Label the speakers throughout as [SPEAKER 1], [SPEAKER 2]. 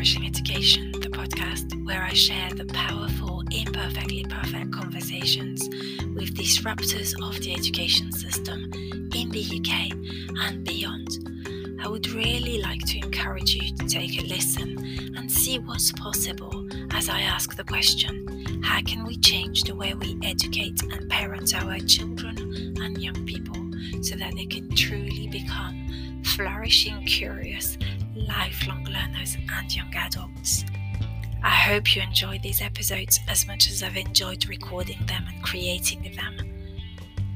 [SPEAKER 1] Flourishing Education, the podcast where I share the powerful, imperfectly perfect conversations with disruptors of the education system in the UK and beyond. I would really like to encourage you to take a listen and see what's possible as I ask the question how can we change the way we educate and parent our children and young people so that they can truly become flourishing, curious, lifelong learners and young adults? I hope you enjoyed these episodes as much as I've enjoyed recording them and creating them.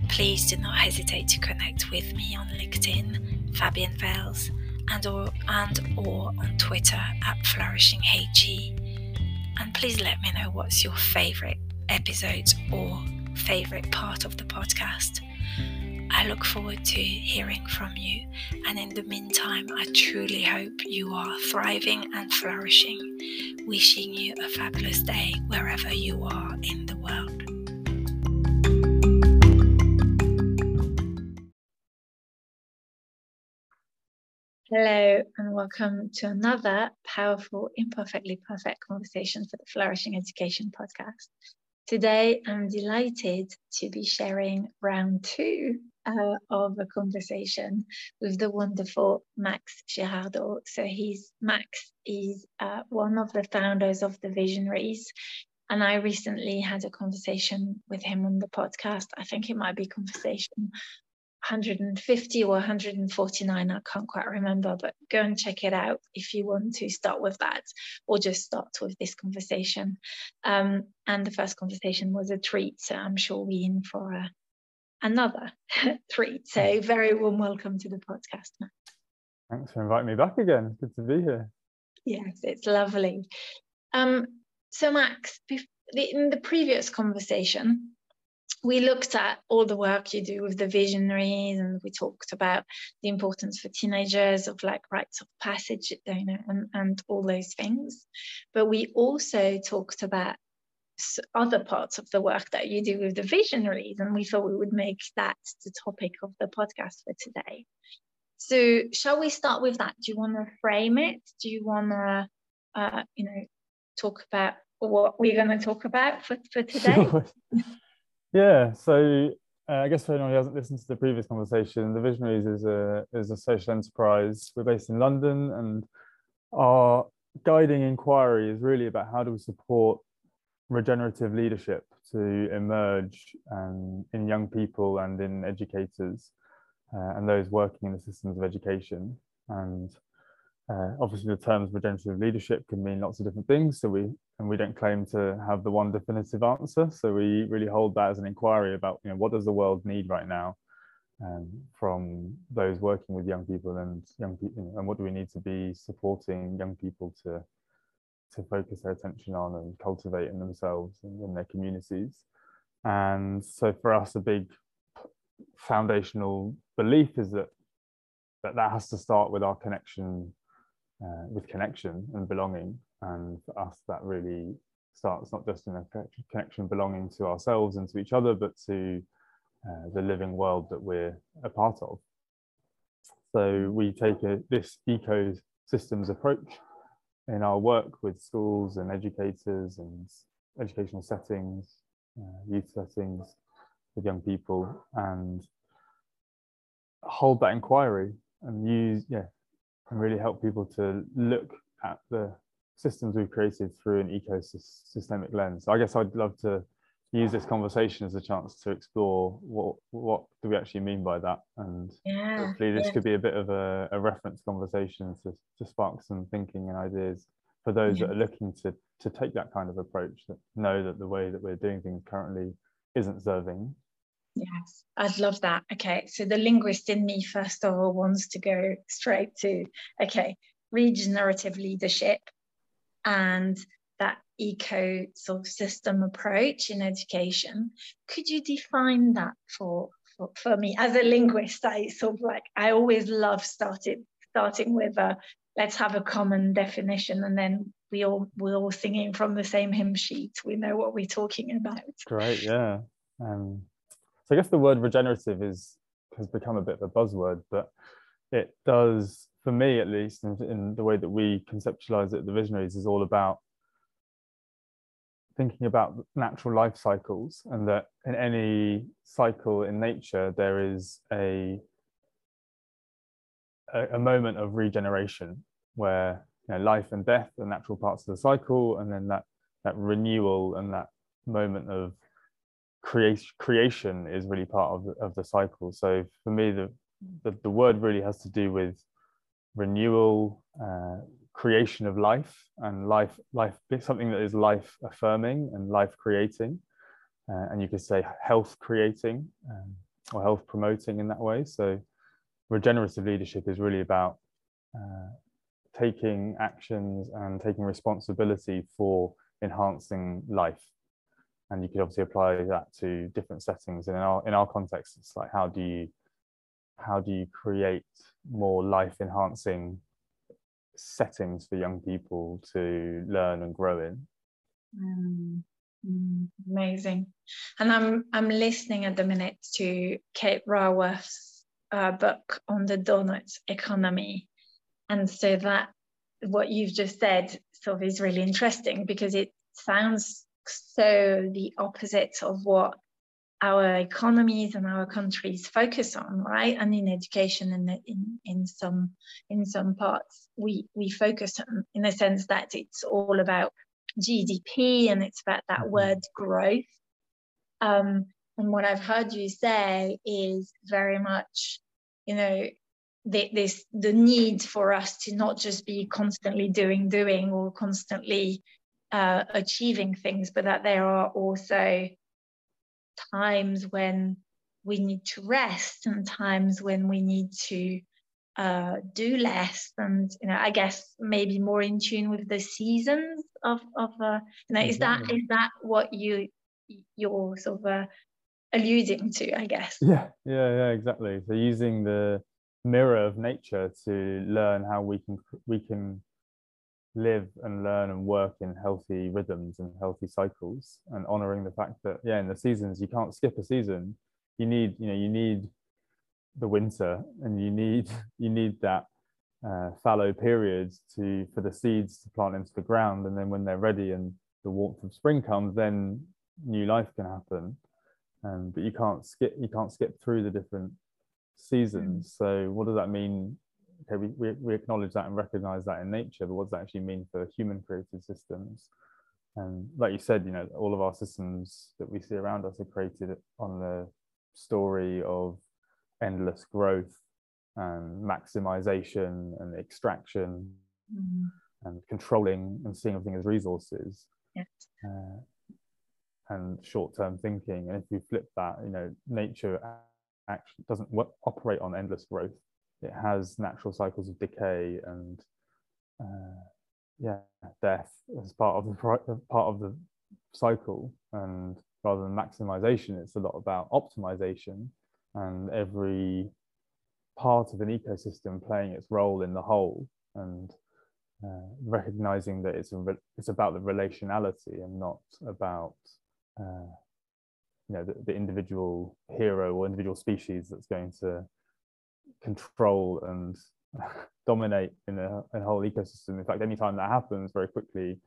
[SPEAKER 1] Please do not hesitate to connect with me on LinkedIn, Fabienne Vailes, and or and or on Twitter at flourishingHG. And please let me know what's your favorite episodes or favorite part of the podcast. I look forward to hearing from you, and in the meantime, I truly hope you are thriving and flourishing. Wishing you a fabulous day wherever you are in the world. Hello, and welcome to another powerful, imperfectly perfect conversation for the Flourishing Education podcast. Today, I'm delighted to be sharing round two uh, of a conversation with the wonderful Max Girardot. So he's Max is uh, one of the founders of the Visionaries. And I recently had a conversation with him on the podcast. I think it might be conversation 150 or 149, I can't quite remember, but go and check it out if you want to start with that or just start with this conversation. Um, and the first conversation was a treat, so I'm sure we're in for a, another treat. So, very warm welcome to the podcast.
[SPEAKER 2] Thanks for inviting me back again. Good to be here.
[SPEAKER 1] Yes, it's lovely. Um, so, Max, in the previous conversation, we looked at all the work you do with the visionaries and we talked about the importance for teenagers of like rites of passage you know and, and all those things but we also talked about other parts of the work that you do with the visionaries and we thought we would make that the topic of the podcast for today. So shall we start with that? Do you want to frame it? Do you want to uh, you know talk about what we're going to talk about for, for today?
[SPEAKER 2] Yeah, so uh, I guess for anyone who hasn't listened to the previous conversation, the Visionaries is a is a social enterprise. We're based in London, and our guiding inquiry is really about how do we support regenerative leadership to emerge um, in young people and in educators uh, and those working in the systems of education. And uh, obviously, the terms regenerative leadership can mean lots of different things. So we and we don't claim to have the one definitive answer. So we really hold that as an inquiry about you know what does the world need right now um, from those working with young people and young people, and what do we need to be supporting young people to to focus their attention on and cultivate in themselves and in their communities. And so for us, a big foundational belief is that that, that has to start with our connection uh, with connection and belonging. And for us, that really starts not just in a connection belonging to ourselves and to each other, but to uh, the living world that we're a part of. So we take a, this ecosystems approach in our work with schools and educators and educational settings, uh, youth settings with young people, and hold that inquiry and use yeah and really help people to look at the systems we've created through an ecosystemic lens. I guess I'd love to use this conversation as a chance to explore what what do we actually mean by that and yeah, hopefully this yeah. could be a bit of a, a, reference conversation to, to spark some thinking and ideas for those yeah. that are looking to to take that kind of approach that know that the way that we're doing things currently isn't serving
[SPEAKER 1] Yes, I'd love that. Okay, so the linguist in me, first of all, wants to go straight to okay, regenerative leadership and eco sort of system approach in education. Could you define that for, for, for me as a linguist? I sort of like, I always love starting starting with a let's have a common definition and then we all we're all singing from the same hymn sheet. We know what we're talking about.
[SPEAKER 2] Great, yeah. Um, so I guess the word regenerative is has become a bit of a buzzword, but it does for me at least, in, in, the way that we conceptualize it, the visionaries is all about thinking about natural life cycles, and that in any cycle in nature there is a a, a moment of regeneration where you know, life and death are natural parts of the cycle, and then that that renewal and that moment of creation creation is really part of the, of the cycle. So for me, the, the, the word really has to do with renewal, uh, creation of life, and life life something that is life affirming and life creating, uh, and you could say health creating um, or health promoting in that way. So regenerative leadership is really about uh, taking actions and taking responsibility for enhancing life. And you could obviously apply that to different settings. And in our in our context it's like how do you how do you create more life enhancing settings for young people to learn and grow in.
[SPEAKER 1] Mm, mm, amazing. And i'm i'm listening at the minute to kate raworth's uh, book on the donut economy. And so that what you've just said sort of is really interesting because it sounds so the opposite of what our economies and our countries focus on right and in education and in, in some in some parts we we focus on in the sense that it's all about gdp and it's about that mm-hmm. word growth um, and what i've heard you say is very much you know the, this the need for us to not just be constantly doing doing or constantly uh, achieving things, but that there are also times when we need to rest and times when we need to uh, do less and you know i guess maybe more in tune with the seasons of of uh, you know exactly. is that is that what you you're sort of uh, alluding to i guess
[SPEAKER 2] yeah yeah yeah exactly so using the mirror of nature to learn how we can we can live and learn and work in healthy rhythms and healthy cycles and honoring the fact that yeah in the seasons you can't skip a season. You need you know you need the winter and you need you need that uh, fallow period to for the seeds to plant into the ground. And then when they're ready and the warmth of spring comes then new life can happen. Um, but you can't skip you can't skip through the different seasons. Mm. so what does that mean okay, we, we, we acknowledge that and recognize that in nature, but what does that actually mean for human created systems? And like you said, you know, all of our systems that we see around us are created on the story of endless growth and maximization and extraction mm-hmm. and controlling and seeing everything as resources.
[SPEAKER 1] Yes. Uh,
[SPEAKER 2] and short-term thinking. And if you flip that, you know, nature actually doesn't operate on endless growth it has natural cycles of decay and uh, yeah death as part of the part of the cycle. And rather than maximization it's a lot about optimization and every part of an ecosystem playing its role in the whole and uh, recognizing that it's a it's about the relationality and not about uh, you know the, the individual hero or individual species that's going to control and dominate in a, a, whole ecosystem. In fact, anytime that happens, very quickly,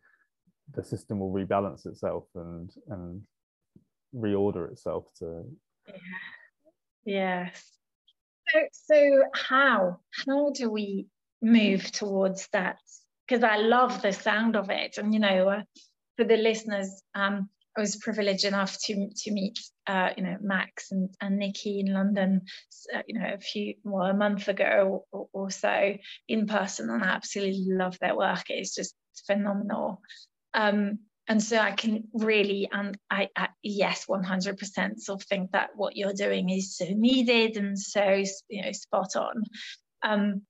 [SPEAKER 2] the system will rebalance itself and and reorder itself to.
[SPEAKER 1] Yeah. Yes. So, so how how do we move towards that? Because I love the sound of it, and you know, uh, for the listeners, um, I was privileged enough to to meet uh, you know Max and, and Nikki in London uh, you know a few well a month ago or, or, so in person and I absolutely love their work. It's just phenomenal. Um, and so I can really and I, I yes 100% sort of think that what you're doing is so needed and so you know spot on. Um,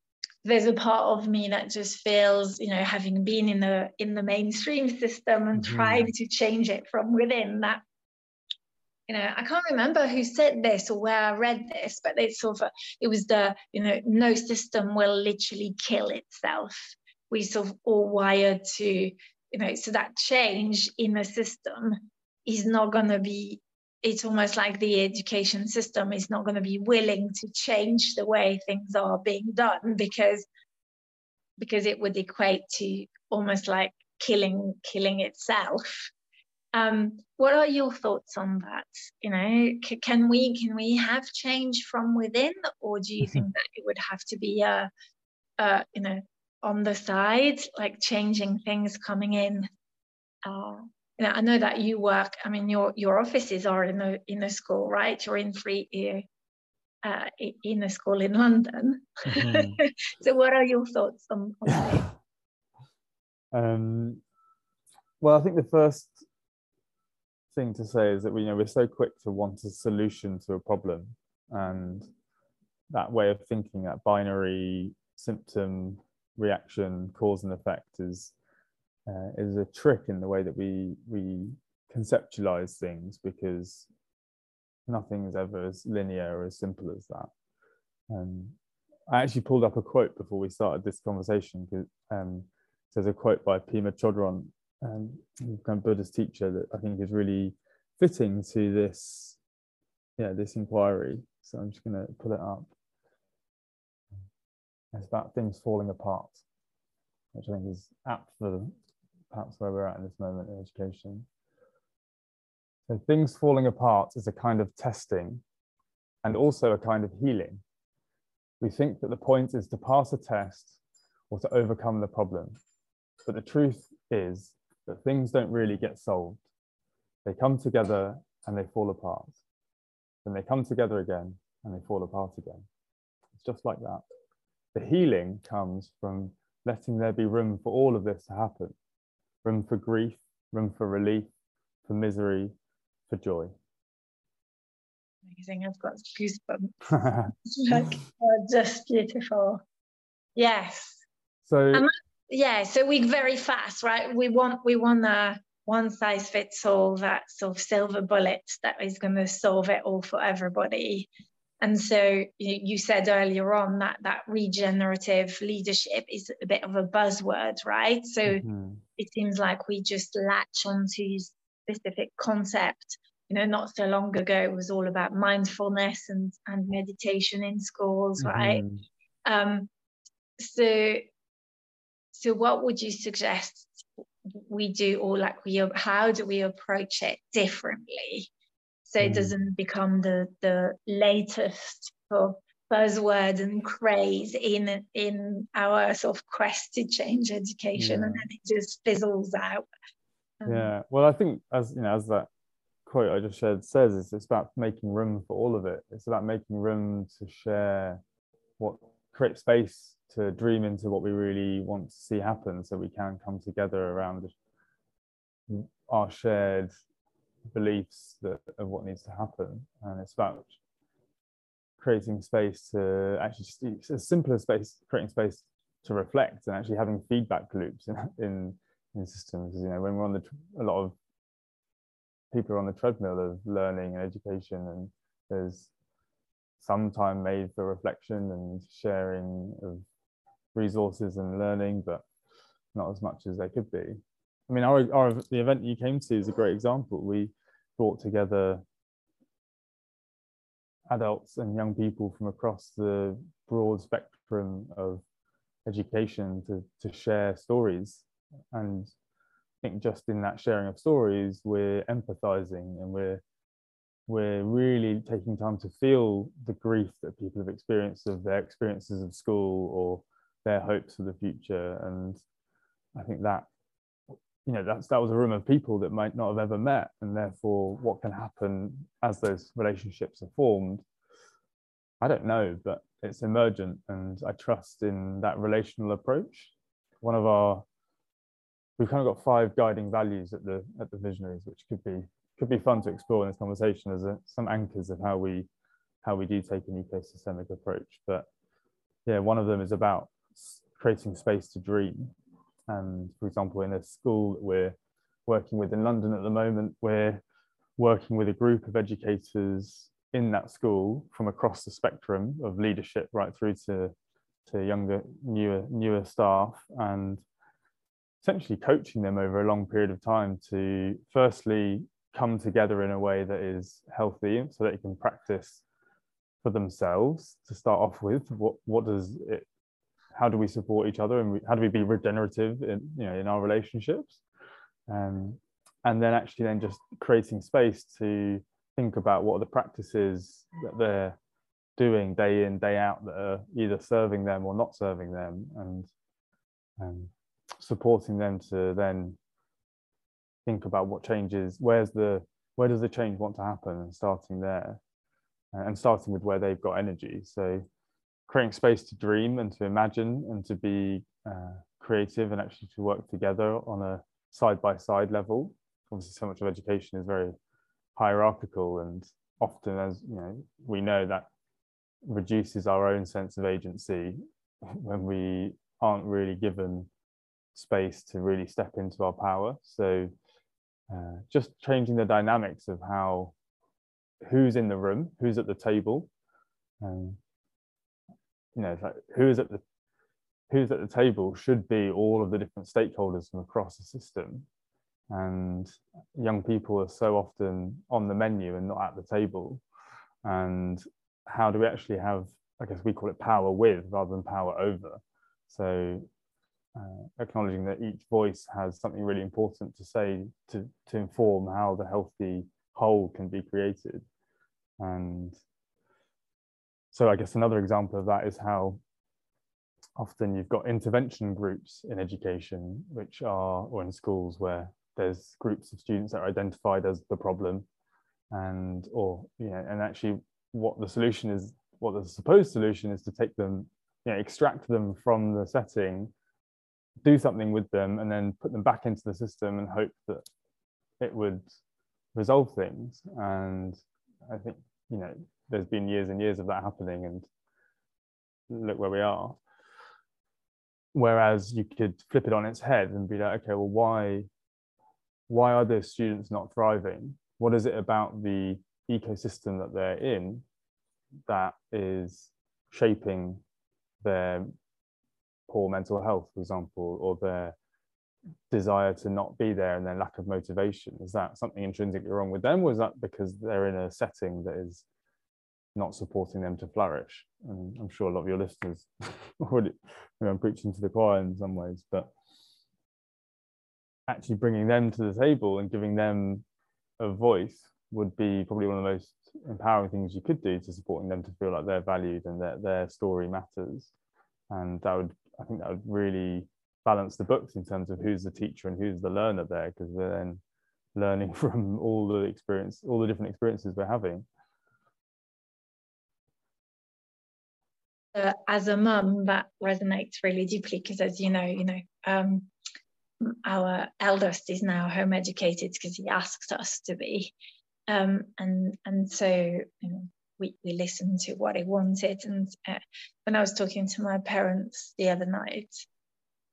[SPEAKER 1] there's a part of me that just feels you know having been in the in the mainstream system and mm-hmm. trying to change it from within that you know i can't remember who said this or where i read this but it's sort of it was the you know no system will literally kill itself we sort of all wired to you know so that change in the system is not going to be it's almost like the education system is not going to be willing to change the way things are being done because because it would equate to almost like killing killing itself. Um, what are your thoughts on that? You know, c- can we can we have change from within, or do you mm-hmm. think that it would have to be a, a you know on the side, like changing things coming in? Uh, you know, I know that you work. I mean, your your offices are in the in a school, right? You're in three uh, in a school in London. Mm-hmm. so, what are your thoughts on, on that?
[SPEAKER 2] Um, well, I think the first thing to say is that we you know we're so quick to want a solution to a problem, and that way of thinking, that binary symptom reaction, cause and effect, is uh, is a trick in the way that we we conceptualize things because nothing is ever as linear or as simple as that. Um, I actually pulled up a quote before we started this conversation because um, there's a quote by Pema Chodron, um, kind of Buddhist teacher that I think is really fitting to this, yeah, this inquiry. So I'm just going to pull it up. It's about things falling apart, which I think is apt for perhaps where we're at in this moment in education. So things falling apart is a kind of testing and also a kind of healing. We think that the point is to pass a test or to overcome the problem. But the truth is that things don't really get solved. They come together and they fall apart. Then they come together again and they fall apart again. It's just like that. The healing comes from letting there be room for all of this to happen room for grief, room for relief, for misery, for joy.
[SPEAKER 1] Amazing. I've got goosebumps. like, just beautiful. Yes.
[SPEAKER 2] So,
[SPEAKER 1] yeah, so we very fast, right? We want we want a one size fits all, that sort of silver bullet that is going to solve it all for everybody. And so you, you said earlier on that that regenerative leadership is a bit of a buzzword, right? So mm-hmm. It seems like we just latch onto specific concept. You know, not so long ago it was all about mindfulness and and meditation in schools, mm-hmm. right? Um, so so what would you suggest we do or like we how do we approach it differently so it mm. doesn't become the the latest sort of buzzword and craze in in our sort of quest to change education yeah. and then it just fizzles out.
[SPEAKER 2] Um, yeah well i think as you know as that quote i just shared says it's, it's about making room for all of it. It's about making room to share what create space to dream into what we really want to see happen so we can come together around our shared beliefs that of what needs to happen. And it's about creating space to actually just it's a simpler space creating space to reflect and actually having feedback loops in in, in systems you know when we're on the a lot of people are on the treadmill of learning and education and there's some time made for reflection and sharing of resources and learning but not as much as they could be I mean, our, our the event you came to is a great example. We brought together adults and young people from across the broad spectrum of education to, to share stories. And I think just in that sharing of stories, we're empathizing and we're we're really taking time to feel the grief that people have experienced of their experiences of school or their hopes for the future. And I think that you know that's that was a room of people that might not have ever met and therefore what can happen as those relationships are formed i don't know but it's emergent and i trust in that relational approach. One of our we've kind of got five guiding values at the at the visionaries which could be could be fun to explore in this conversation as a, some anchors of how we how we do take an ecosystemic approach. But yeah one of them is about creating space to dream and for example, in a school that we're working with in London at the moment, we're working with a group of educators in that school from across the spectrum of leadership right through to, to younger, newer, newer staff and essentially coaching them over a long period of time to firstly come together in a way that is healthy so that they can practice for themselves to start off with. What what does it how do we support each other and how do we be regenerative in you know in our relationships? Um, and then actually then just creating space to think about what are the practices that they're doing day in day out that are either serving them or not serving them and um, supporting them to then think about what changes where's the where does the change want to happen and starting there and starting with where they've got energy. So creating space to dream and to imagine and to be uh, creative and actually to work together on a side by side level. Obviously so much of education is very hierarchical and often as you know we know that reduces our own sense of agency when we aren't really given space to really step into our power. So uh, just changing the dynamics of how who's in the room who's at the table um, you know like who's at the who's at the table should be all of the different stakeholders from across the system. And young people are so often on the menu and not at the table. And how do we actually have i guess we call it power with rather than power over? So uh, acknowledging that each voice has something really important to say to, to inform how the healthy whole can be created. And so i guess another example of that is how often you've got intervention groups in education which are or in schools where there's groups of students that are identified as the problem and or you know and actually what the solution is what the supposed solution is to take them you know extract them from the setting do something with them and then put them back into the system and hope that it would resolve things. And i think you know there's been years and years of that happening and look where we are whereas you could flip it on its head and be like okay well why why are those students not thriving? What is it about the ecosystem that they're in that is shaping their poor mental health, for example, or their desire to not be there and their lack of motivation? Is that something intrinsically wrong with them, or is that because they're in a setting that is not supporting them to flourish? And I'm sure a lot of your listeners already, I'm preaching to the choir in some ways, but actually bringing them to the table and giving them a voice would be probably one of the most empowering things you could do to supporting them to feel like they're valued and that their story matters and that would i think that would really balance the books in terms of who's the teacher and who's the learner there because they're then learning from all the experience all the different experiences we're having
[SPEAKER 1] uh, as a mum that resonates really deeply because as you know you know um, our eldest is now home educated because he asked us to be. Um, and and so you know, we, we listened to what he wanted. And uh, when I was talking to my parents the other night,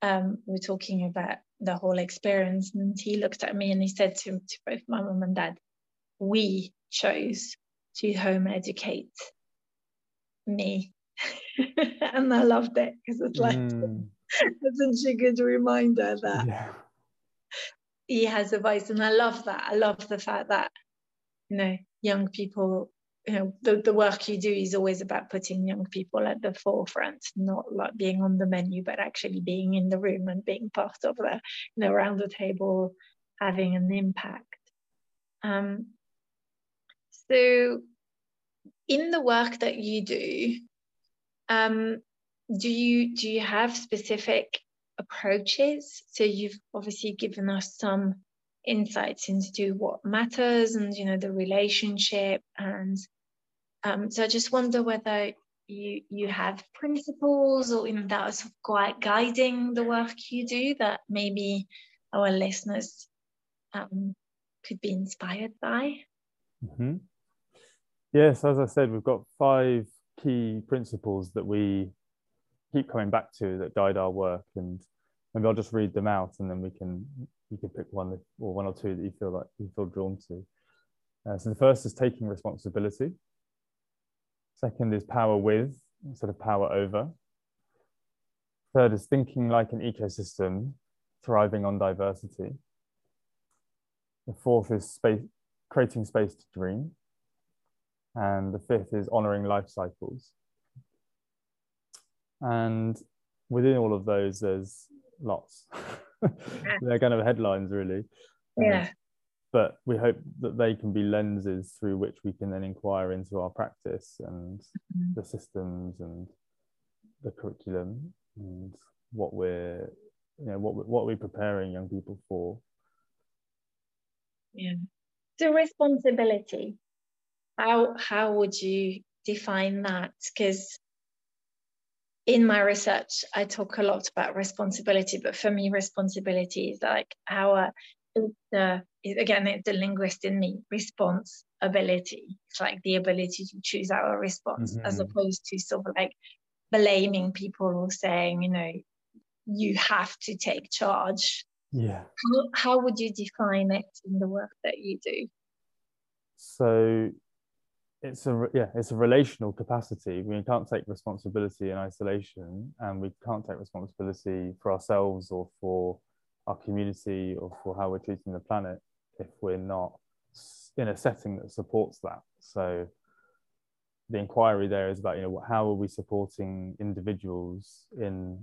[SPEAKER 1] um, we were talking about the whole experience. And he looked at me and he said to, to both my mum and dad, We chose to home educate me. and I loved it because it's like, mm. Isn't she a good reminder that yeah. he has a voice? And I love that. I love the fact that, you know, young people, you know, the, the work you do is always about putting young people at the forefront, not like being on the menu, but actually being in the room and being part of the, you know, around the table, having an impact. Um, so in the work that you do, um, do you do you have specific approaches so you've obviously given us some insights into what matters and you know the relationship and um, so i just wonder whether you you have principles or you know that are quite guiding the work you do that maybe our listeners um, could be inspired by
[SPEAKER 2] mm-hmm. yes as i said we've got five key principles that we keep coming back to that guide our work and maybe I'll just read them out and then we can you can pick one or one or two that you feel like you feel drawn to. Uh, so the first is taking responsibility. Second is power with instead of power over. Third is thinking like an ecosystem, thriving on diversity. The fourth is space, creating space to dream. And the fifth is honoring life cycles. And within all of those, there's lots. They're kind of headlines, really. Um,
[SPEAKER 1] Yeah.
[SPEAKER 2] but we hope that they can be lenses through which we can then inquire into our practice and
[SPEAKER 1] Mhm.
[SPEAKER 2] the systems and the curriculum and what we're you know what what we're preparing young people for
[SPEAKER 1] Yeah. So responsibility. How how would you define that? Because in my research, I talk a lot about responsibility, but for me, responsibility is like our the again it's the linguist in me responsibility. It's like the ability to choose our response as
[SPEAKER 2] Mhm.
[SPEAKER 1] opposed to sort of like blaming people or saying, you know, you have to take charge
[SPEAKER 2] yeah
[SPEAKER 1] how, how would you define it in the work that you do?
[SPEAKER 2] so it's a yeah it's a relational capacity. We can't take responsibility in isolation and we can't take responsibility for ourselves or for our community or for how we're treating the planet if we're not in a setting that supports that. So the inquiry there is about you know how are we supporting individuals in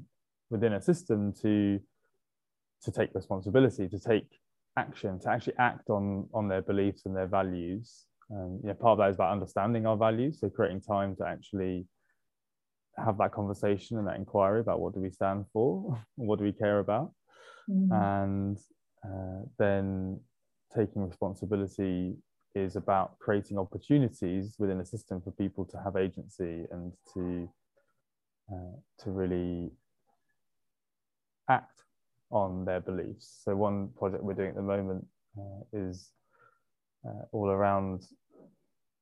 [SPEAKER 2] within a system to to take responsibility to take action to actually act on on their beliefs and their values um, you know part of that is about understanding our values so creating time to actually have that conversation and that inquiry about what do we stand for what do we care about
[SPEAKER 1] Mm.
[SPEAKER 2] and uh, then taking responsibility is about creating opportunities within a system for people to have agency and to uh, to really act on their beliefs. So one project we're doing at the moment uh, is uh, all around a s- a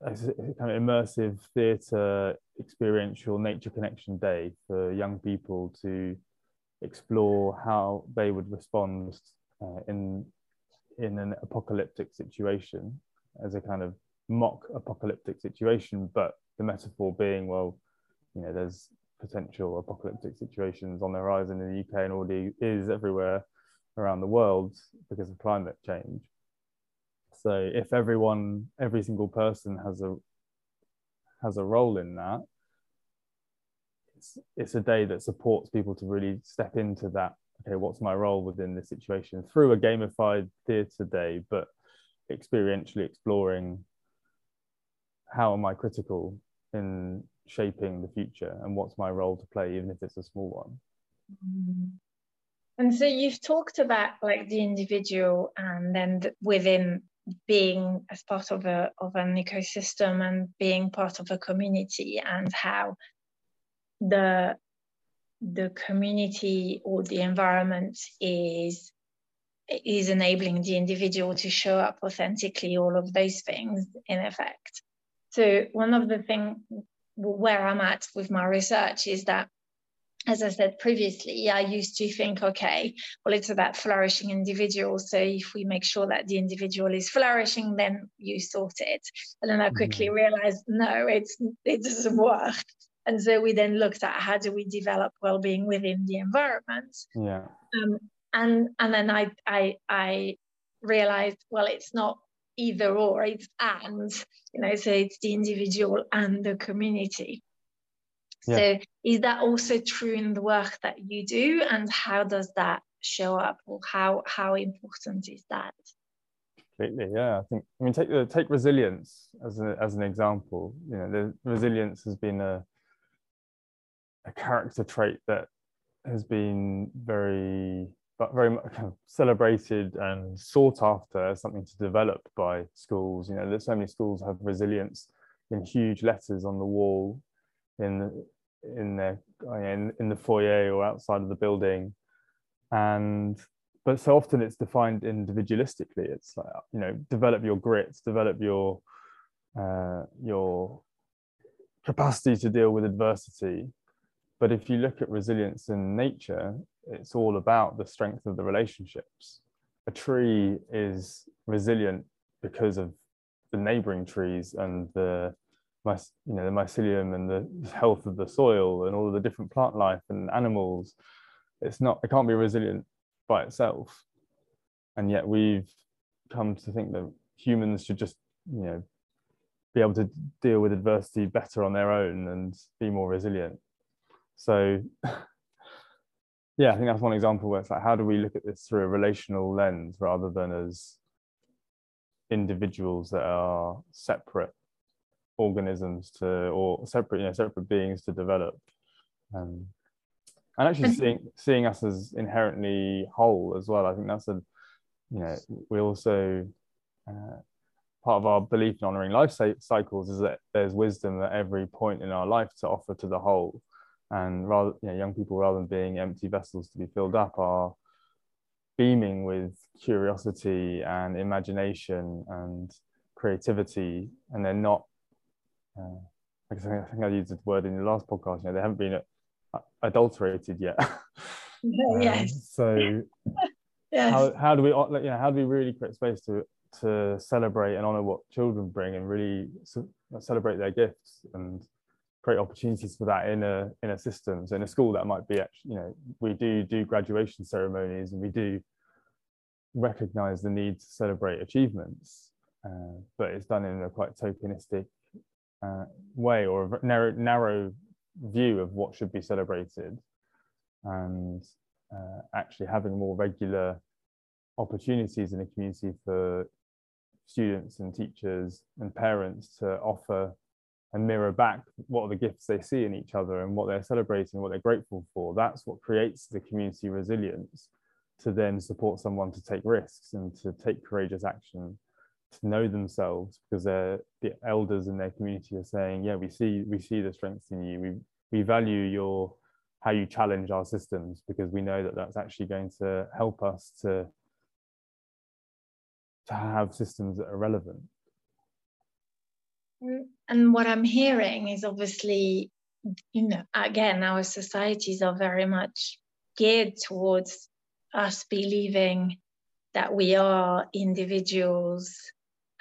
[SPEAKER 2] kind of immersive theatre experiential nature connection day for young people to explore how they would respond uh, in in an apocalyptic situation as a kind of mock apocalyptic situation but the metaphor being well you know there's potential apocalyptic situations on the horizon in the UK and already is everywhere around the world because of climate change so if everyone every single person has a has a role in that it's, it's a day that supports people to really step into that okay what's my role within this situation through a gamified theatre day but experientially exploring how am i critical in shaping the future and what's my role to play even if it's a small one
[SPEAKER 1] Mm. And so you've talked about like the individual and then th- within being as part of a of an ecosystem and being part of a community and how the the community or the environment is is enabling the individual to show up authentically all of those things in effect. So one of the things where i'm at with my research is that as I said previously, I used to think, okay, well, it's about flourishing individuals. So if we make sure that the individual is flourishing, then you sort it. And then I quickly
[SPEAKER 2] Mhm.
[SPEAKER 1] realized, no, it's it doesn't work. And so we then looked at how do we develop well-being within the environment.
[SPEAKER 2] yeah
[SPEAKER 1] Um, and and then I I I realized, well, it's not either or, it's and, you know, so it's the individual and the community.
[SPEAKER 2] Yeah.
[SPEAKER 1] So is that also true in the work that you do? And how does that show up or how how important is that?
[SPEAKER 2] Completely, yeah. I think I mean take the take resilience as a, as an example. You know, the resilience has been a a character trait that has been very but very much kind of celebrated and sought after as something to develop by schools. You know, there's so many schools have resilience in huge letters on the wall, in in their in, in the foyer or outside of the building, and but so often it's defined individualistically. It's like you know develop your grit develop your uh, your capacity to deal with adversity. But if you look at resilience in nature it's all about the strength of the relationships. A tree is resilient because of the neighboring trees and the my- you know the mycelium and the health of the soil and all of the different plant life and animals it's not it can't be resilient by itself. And yet we've come to think that humans should just you know be able to deal with adversity better on their own and be more resilient. So yeah, I think that's one example where it's like, how do we look at this through a relational lens rather than as individuals that are separate organisms to or separate you know separate beings to develop. Um, and actually seeing seeing us as inherently whole as well i think that's a you know we also uh, part of our belief in honoring life cycles is that there's wisdom at every point in our life to offer to the whole. And rather you know young people rather than being empty vessels to be filled up are beaming with curiosity and imagination and creativity. And they're not uh, I think I used the word in the last podcast. You know, they haven't been uh, adulterated yet.
[SPEAKER 1] um, yes.
[SPEAKER 2] So, yes. How, how do we, you know, how do we really create space to to celebrate and honor what children bring and really celebrate their gifts and create opportunities for that in a in a system. So in a school that might be actually, you know, we do do graduation ceremonies and we do recognize the need to celebrate achievements, uh, but it's done in a quite tokenistic uh, way or a narrow, narrow view of what should be celebrated. And uh, actually having more regular opportunities in the community for students and teachers and parents to offer and mirror back what are the gifts they see in each other and what they're celebrating what they're grateful for. That's what creates the community resilience to then support someone to take risks and to take courageous action to know themselves because the elders in their community are saying yeah we see we see the strengths in you. We we value your how you challenge our systems because we know that that's actually going to help us to to have systems that are relevant.
[SPEAKER 1] Mm, and what i'm hearing is obviously you know again our societies are very much geared towards us believing that we are individuals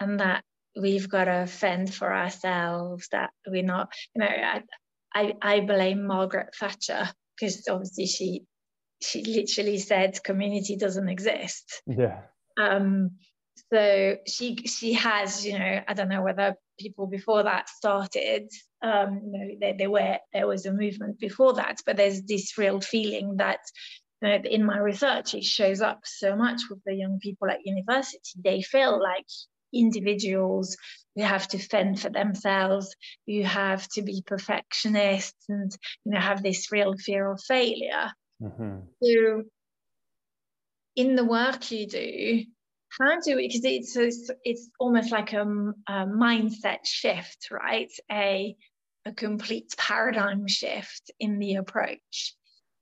[SPEAKER 1] and that we've got to fend for ourselves that we're not you know i i, I blame margaret thatcher because obviously she she literally said community doesn't exist.
[SPEAKER 2] Yeah.
[SPEAKER 1] Um so she she has you know i don't know whether people before that started um you know there, there were there was a movement before that but there's this real feeling that you know, in my research it shows up so much with the young people at university. They feel like individuals who have to fend for themselves, who have to be perfectionists and you know have this real fear of failure. Mm-hmm. So in the work you do, how do we, because it's, it's, it's almost like a, a mindset shift, right? A a complete paradigm shift in the approach.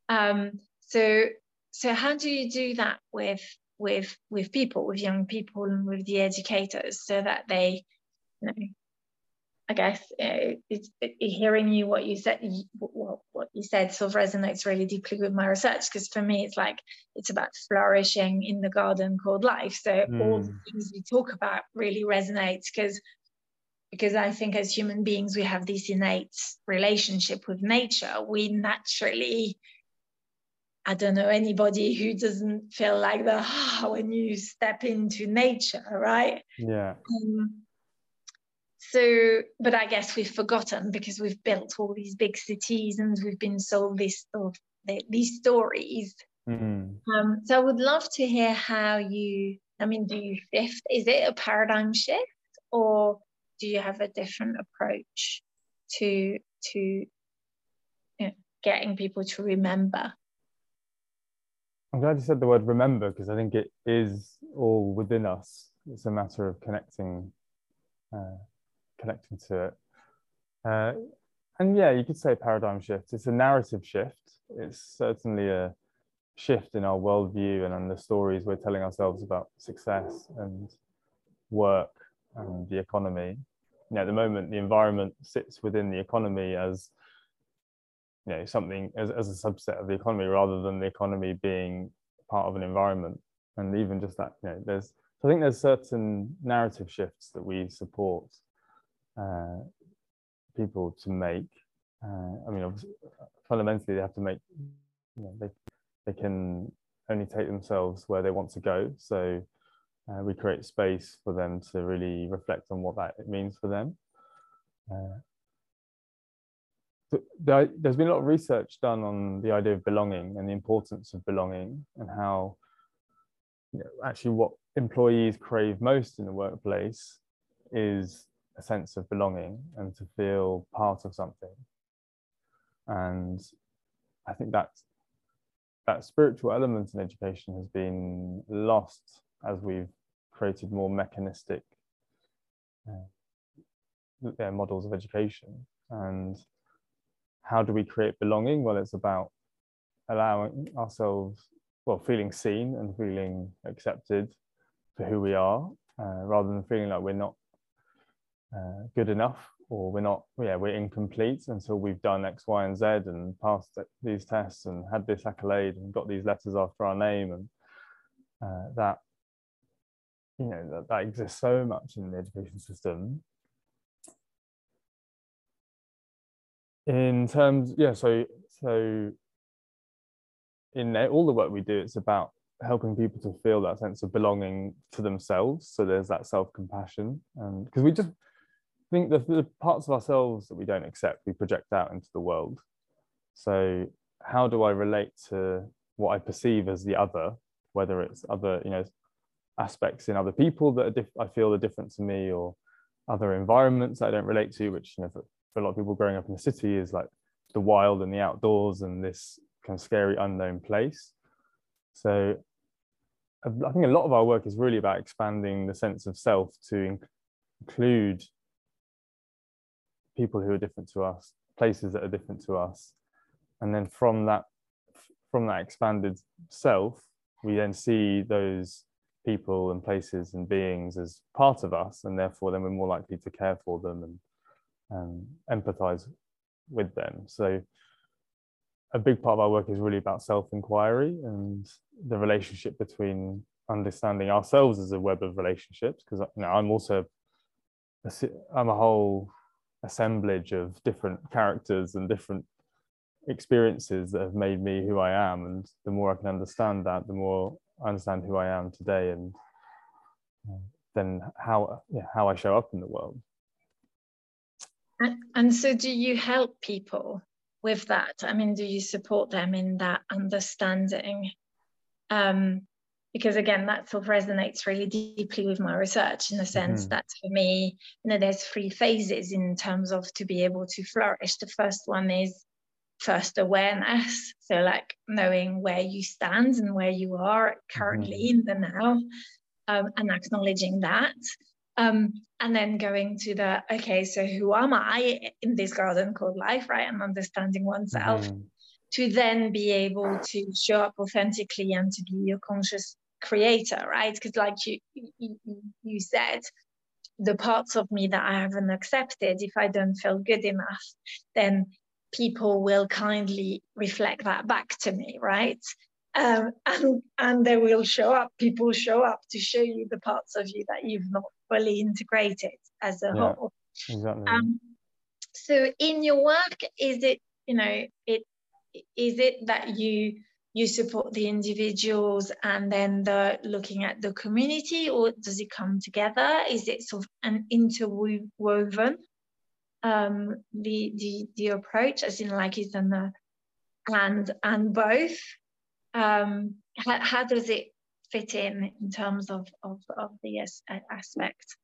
[SPEAKER 1] Um, so so how do you do that with with with people, with young people, and with the educators, so that they, you know, I guess it's, it, hearing you what you said, what, what you said, sort of resonates really deeply with my research because for me it's like it's about flourishing in the garden called life. So mm. all the things we talk about really resonates because because I think as human beings we have this innate relationship with nature. We naturally I don't know anybody who doesn't feel like the ah, when you step into nature, right?
[SPEAKER 2] Yeah. Um,
[SPEAKER 1] so, but I guess we've forgotten because we've built all these big cities and we've been sold this of these stories. Mm-hmm. Um, so I would love to hear how you. I mean, do you shift? Is it a paradigm shift, or do you have a different approach to to you know, getting people to remember
[SPEAKER 2] I'm glad you said the word remember because I think it is all within us. It's a matter of connecting, uh, connecting to it. Uh, and yeah, you could say paradigm shift. It's a narrative shift. It's certainly a shift in our worldview and in the stories we're telling ourselves about success and work and the economy. You know, at the moment, the environment sits within the economy as you know something as, as a subset of the economy rather than the economy being part of an environment. And even just that you know there's i think there's certain narrative shifts that we support uh, people to make. Uh, i mean fundamentally they have to make you know they, they can only take themselves where they want to go. So uh, we create space for them to really reflect on what that means for them. Uh, there's been a lot of research done on the idea of belonging and the importance of belonging and how you know, actually what employees crave most in the workplace is a sense of belonging and to feel part of something. And i think that that spiritual element in education has been lost as we've created more mechanistic uh, models of education. And how do we create belonging? Well it's about allowing ourselves well feeling seen and feeling accepted for who we are uh, rather than feeling like we're not uh, good enough or we're not yeah we're incomplete until we've done x y and z and passed these tests and had this accolade and got these letters after our name and uh, that you know that, that exists so much in the education system in terms yeah so so in all the work we do it's about helping people to feel that sense of belonging to themselves. So there's that self-compassion and because we just think the, the parts of ourselves that we don't accept we project out into the world. So how do i relate to what i perceive as the other whether it's other you know aspects in other people that diff- i feel are different to me or other environments that i don't relate to which you know for a lot of people growing up in the city is like the wild and the outdoors and this kind of scary unknown place so I think a lot of our work is really about expanding the sense of self to include people who are different to us, places that are different to us. And then from that, from that expanded self, we then see those people and places and beings as part of us, and therefore then we're more likely to care for them and um, empathize with them. So a big part of our work is really about self-inquiry and the relationship between understanding ourselves as a web of relationships because you know i'm also i'm a whole assemblage of different characters and different experiences that have made me who I am. And the more I can understand that, the more I understand who I am today and uh, then how yeah, how I show up in the world.
[SPEAKER 1] And, and so do you help people with that? I mean, do you support them in that understanding? Um, because again that sort of resonates really deeply with my research in the sense mm-hmm. that for me you know there's three phases in terms of to be able to flourish the first one is first awareness so like knowing where you stand and where you are currently mm-hmm. in the now um, and acknowledging that um, and then going to the okay so who am i in this garden called life right and understanding oneself mm-hmm. to then be able to show up authentically and to be your conscious creator, right? Because like you, you you said, the parts of me that I haven't accepted, if I don't feel good enough, then people will kindly reflect that back to me, right? Um, and and they will show up. People show up to show you the parts of you that you've not fully integrated as a yeah, whole.
[SPEAKER 2] Exactly.
[SPEAKER 1] Um, so in your work, is it you know it is it that you you support the individuals and then the looking at the community or does it come together is it sort of an interwoven um, the the the approach as in like is an uh, and and both um, how, how does it fit in in terms of of, of the aspect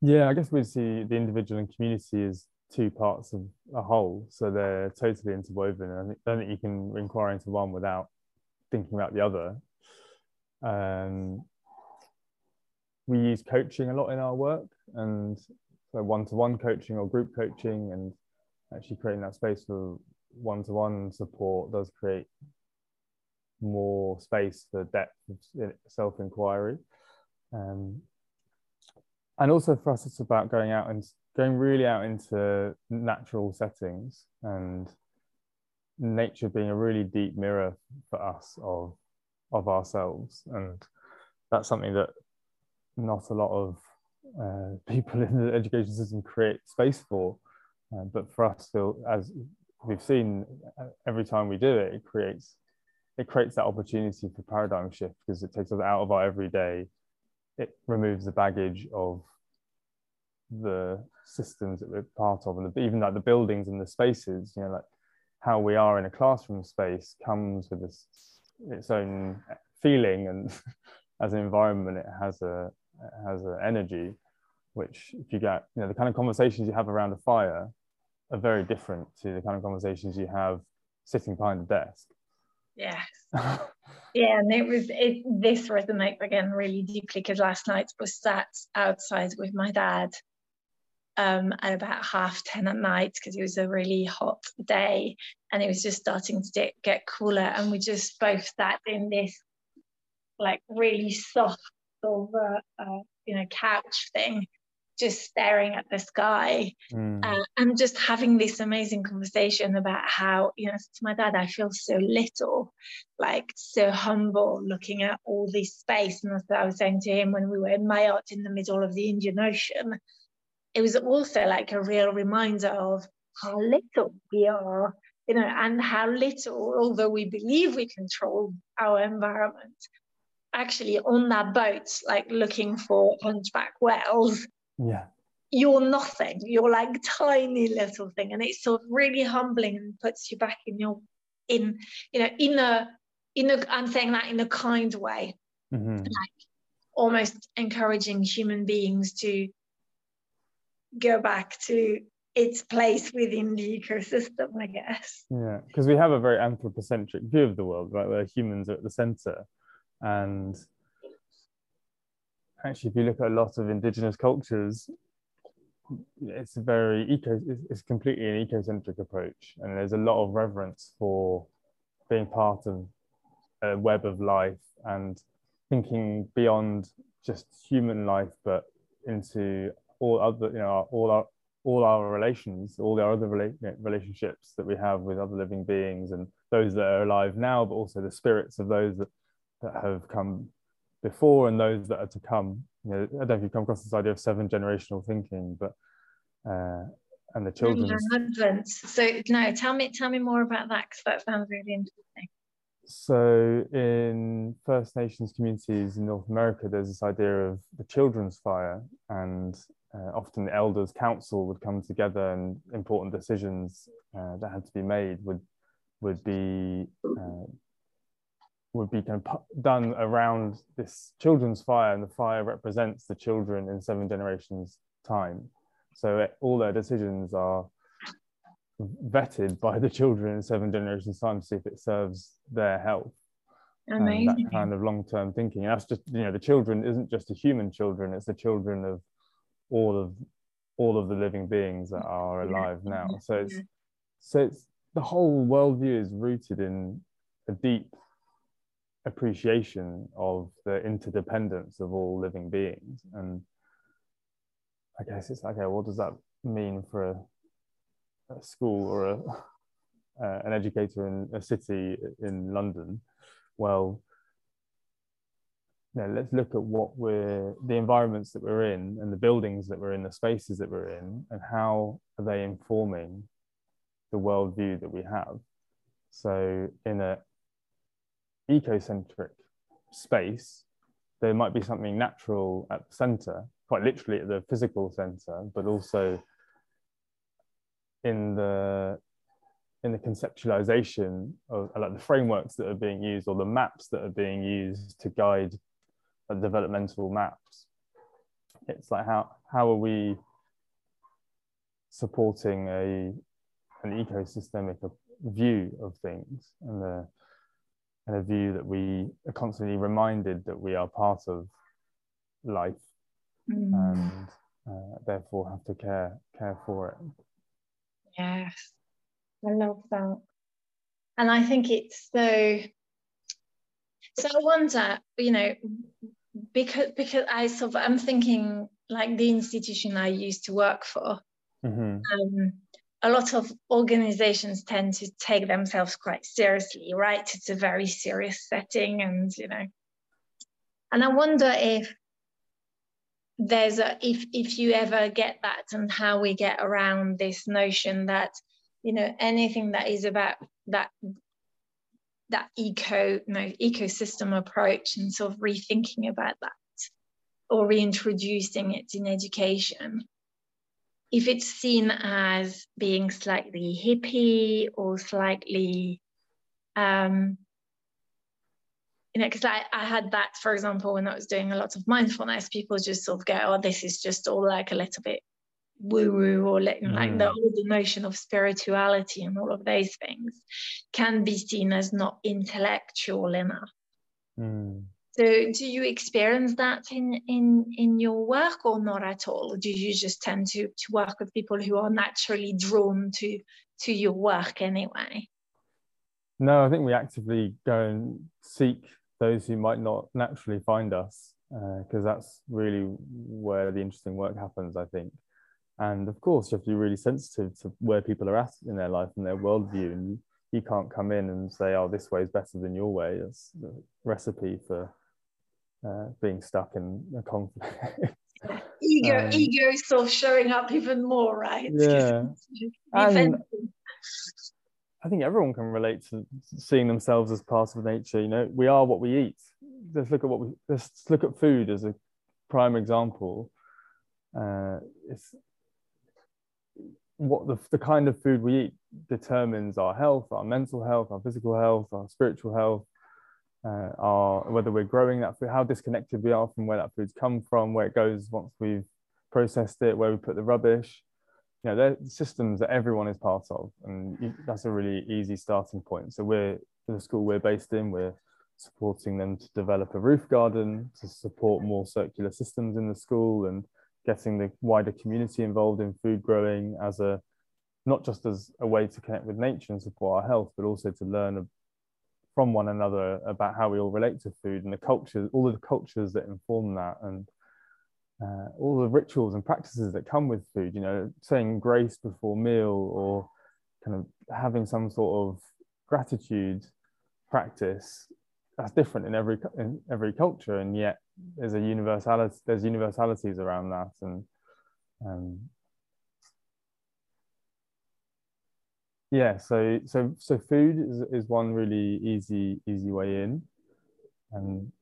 [SPEAKER 2] yeah i guess we see the individual and community as two parts of a whole so they're totally interwoven and i don't think you can inquire into one without thinking about the other. Um, we use coaching a lot in our work and so one-to-one coaching or group coaching and actually creating that space for one-to-one support does create more space for depth of self-inquiry. Um, and also for us it's about going out and going really out into natural settings and nature being a really deep mirror for us of of ourselves. And that's something that not a lot of uh, people in the education system create space for. Uh, but for us feel as we've seen uh, every time we do it it creates it creates that opportunity for paradigm shift because it takes us out of our everyday. It removes the baggage of the systems that we're part of and the, even like the buildings and the spaces you know like how we are in a classroom space comes with this, its own feeling and as an environment it has a it has an energy which if you get you know the kind of conversations you have around a fire are very different to the kind of conversations you have sitting behind a desk
[SPEAKER 1] yes yeah and it was it this resonates again really deeply because last night I was sat outside with my dad um, at about half 10 at night because it was a really hot day and it was just starting to get cooler and we just both sat in this like really soft sort of uh, uh, you know couch thing just staring at the sky mm. uh, and just having this amazing conversation about how you know to my dad i feel so little like so humble looking at all this space. And that's what i was saying to him when we were in mayotte in the middle of the indian ocean. It was also like a real reminder of how little we are you know and how little although we believe we control our environment actually on that boat like looking for hunchback whales
[SPEAKER 2] yeah.
[SPEAKER 1] You're nothing. You're like tiny little thing and it's sort of really humbling and puts you back in your in you know in a in a i'm saying that in a kind way. Mm-hmm. like almost encouraging human beings to go back to its place within the ecosystem i guess.
[SPEAKER 2] Yeah because we have a very anthropocentric view of the world right? Where humans are at the center and actually, if you look at a lot of indigenous cultures, it's a very eco, it's completely an ecocentric approach. And there's a lot of reverence for being part of a web of life and thinking beyond just human life, but into all other, you know, all our all our relations, all the other rela- relationships that we have with other living beings and those that are alive now, but also the spirits of those that that have come before and those that are to come. You know, I don't know if you've come across this idea of seven generational thinking, but uh, and the children.
[SPEAKER 1] So no, tell me tell me more about that because that sounds really interesting.
[SPEAKER 2] So in First Nations communities in North America, there's this idea of the children's fire, and uh, often the elders' council would come together, and important decisions uh, that had to be made would would be uh, would be kind of done around this children's fire, and the fire represents the children in seven generations' time. So all their decisions are vetted by the children in seven generations' time to see if it serves their health.
[SPEAKER 1] Amazing.
[SPEAKER 2] And that kind of long-term thinking. And that's just you know the children isn't just the human children; it's the children of all of all of the living beings that are alive now. So it's so it's the whole worldview is rooted in a deep appreciation of the interdependence of all living beings. And I guess it's okay, what does that mean for a, a school or a, uh, an educator in a city in London? Well, let's look at what we're the environments that we're in and the buildings that we're in, the spaces that we're in, and how are they informing the worldview that we have. So, in a ecocentric space, there might be something natural at the center, quite literally at the physical center, but also in the in the conceptualization of like the frameworks that are being used or the maps that are being used to guide developmental maps. It's like how how are we supporting a an ecosystemic view of things and the and a view that we are constantly reminded that we are part of life mm. and uh, therefore have to care care for it
[SPEAKER 1] yes i love that and i think it's so so i wonder you know because because i sort of i'm thinking like the institution i used to work for mm-hmm. um, a lot of organizations tend to take themselves quite seriously, right? It's a very serious setting, and you know, and I wonder if there's a if if you ever get that and how we get around this notion that you know anything that is about that that eco you know, ecosystem approach and sort of rethinking about that or reintroducing it in education if it's seen as being slightly hippie or slightly um, you know, because I, I had that, for example, when I was doing a lot of mindfulness, people just sort of go, oh, this is just all like a little bit woo woo, or like, mm. like the whole notion of spirituality and all of those things can be seen as not intellectual enough. Mm. So, do you experience that in, in, in your work or not at all? Do you just tend to, to work with people who are naturally drawn to, to your work anyway?
[SPEAKER 2] No, I think we actively go and seek those who might not naturally find us, because uh, that's really where the interesting work happens, I think. And of course, you have to be really sensitive to where people are at in their life and their worldview. And you, can't come in and say, oh, this way is better than your way. It's the recipe for uh, being stuck in a conflict.
[SPEAKER 1] ego, um, ego sort of showing up even more, right?
[SPEAKER 2] Yeah. and I think everyone can relate to seeing themselves as part of nature. You know, we are what we eat. Let's look at what we. Let's look at food as a prime example. Uh, it's what the, the kind of food we eat determines our health, our mental health, our physical health, our spiritual health, uh, our whether we're growing that food, how disconnected we are from where that food's come from, where it goes once we've processed it, where we put the rubbish you know, they're systems that everyone is part of, and that's a really easy starting point. So we're the school we're based in, we're supporting them to develop a roof garden to support more circular systems in the school and getting the wider community involved in food growing as a not just as a way to connect with nature and support our health, but also to learn from one another about how we all relate to food and the cultures, all of the cultures that inform that, and uh, all the rituals and practices that come with food, you know, saying grace before meal or kind of having some sort of gratitude practice that's different in every in every culture. And yet there's a universality there's universalities around that. And um, yeah so so so food is, is one really easy easy way in and